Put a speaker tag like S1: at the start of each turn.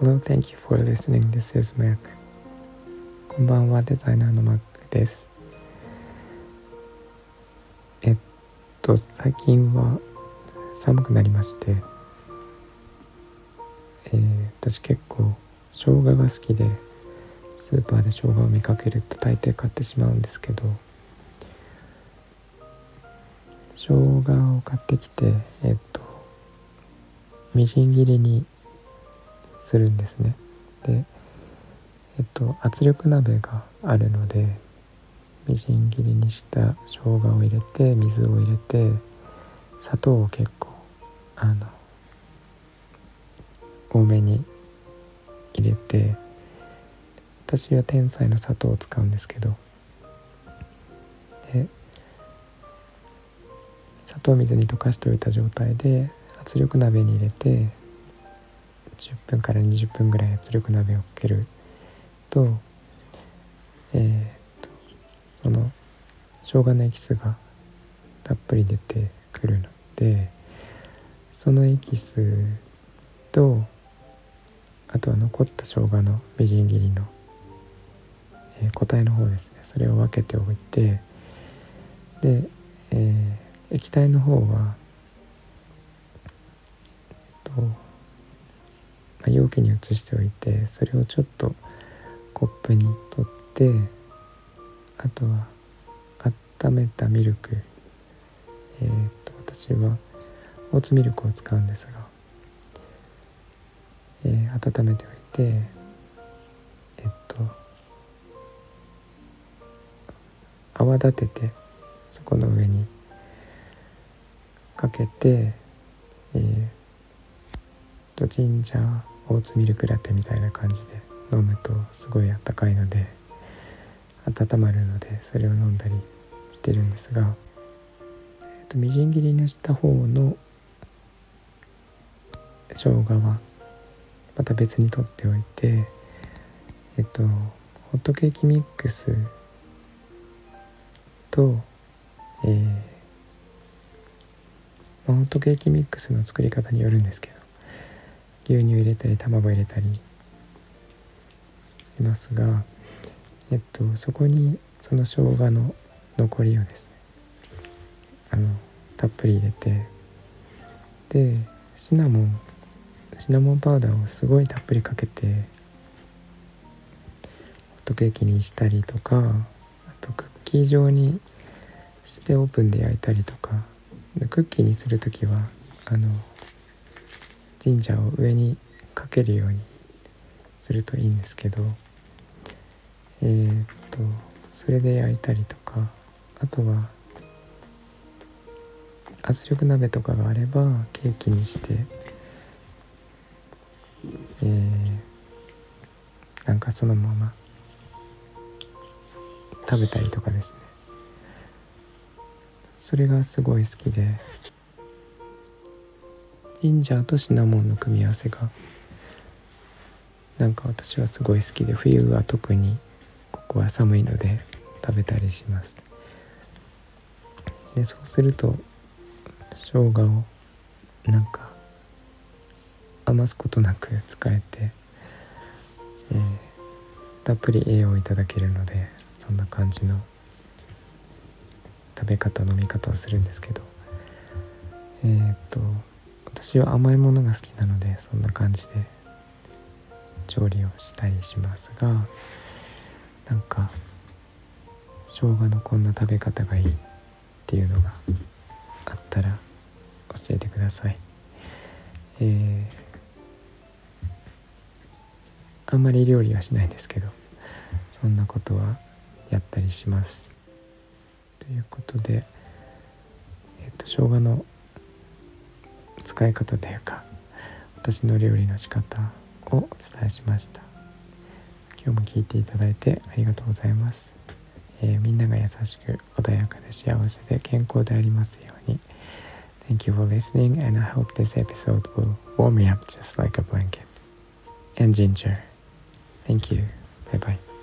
S1: Hello, thank you for listening. This is Mac. こんばんは、デザイナーの Mac です。えっと、最近は寒くなりまして、えー、私結構生姜が好きで、スーパーで生姜を見かけると大抵買ってしまうんですけど、生姜を買ってきて、えっと、みじん切りにするんですね。で、えっと、圧力鍋があるのでみじん切りにした生姜を入れて水を入れて砂糖を結構あの多めに入れて私は天才の砂糖を使うんですけどで砂糖水に溶かしておいた状態で圧力鍋に入れて10分から20分ぐらい圧力鍋をかけるとえー、っとその生姜のエキスがたっぷり出てくるのでそのエキスとあとは残った生姜のみじん切りの、えー、固体の方ですね。それを分けておいてで、えー、液体の方はとまあ、容器に移しておいてそれをちょっとコップに取ってあとは温めたミルクえっ、と私はオーツミルクを使うんですが、えー、温めておいてえっと泡立ててそこの上にかけてえー、とジンジャーオーツミルクラテみたいな感じで飲むとすごいあったかいので温まるのでそれを飲んだりしてるんですが、えーと、みじん切りにした方の生姜はまた別に取っておいてえっとホットケーキミックスとえー、ホットケーキミックスの作り方によるんですけど牛乳入れたり卵入れたりしますが、えっと、そこにその生姜の残りをですねあのたっぷり入れてでシナモンシナモンパウダーをすごいたっぷりかけてホットケーキにしたりとかあとクッキー状にしてオーブンで焼いたりとかクッキーにする時はあのジンジャーを上にかけるようにするといいんですけどえー、っとそれで焼いたりとかあとは圧力鍋とかがあればケーキにしてえー、なんかそのまま食べたりとかですね。それがすごい好きで。ジンジャーとシナモンの組み合わせがなんか私はすごい好きで冬は特にここは寒いので食べたりします。でそうすると生姜をなんか余すことなく使えて、えー、たっぷり栄養をいただけるのでそんな感じの食べ方飲み方をするんですけどえー、っと私は甘いものが好きなのでそんな感じで調理をしたりしますがなんか生姜のこんな食べ方がいいっていうのがあったら教えてください。えー、あんまり料理はしないんですけどそんなことはやったりします。ということで、えーと、と生姜の使い方というか私の料理の仕方をお伝えしました今日も聞いていただいてありがとうございます、えー、みんなが優しく穏やかで幸せで健康でありますように Thank you for listening and I hope this episode will warm me up just like a blanket and ginger Thank you. Bye bye.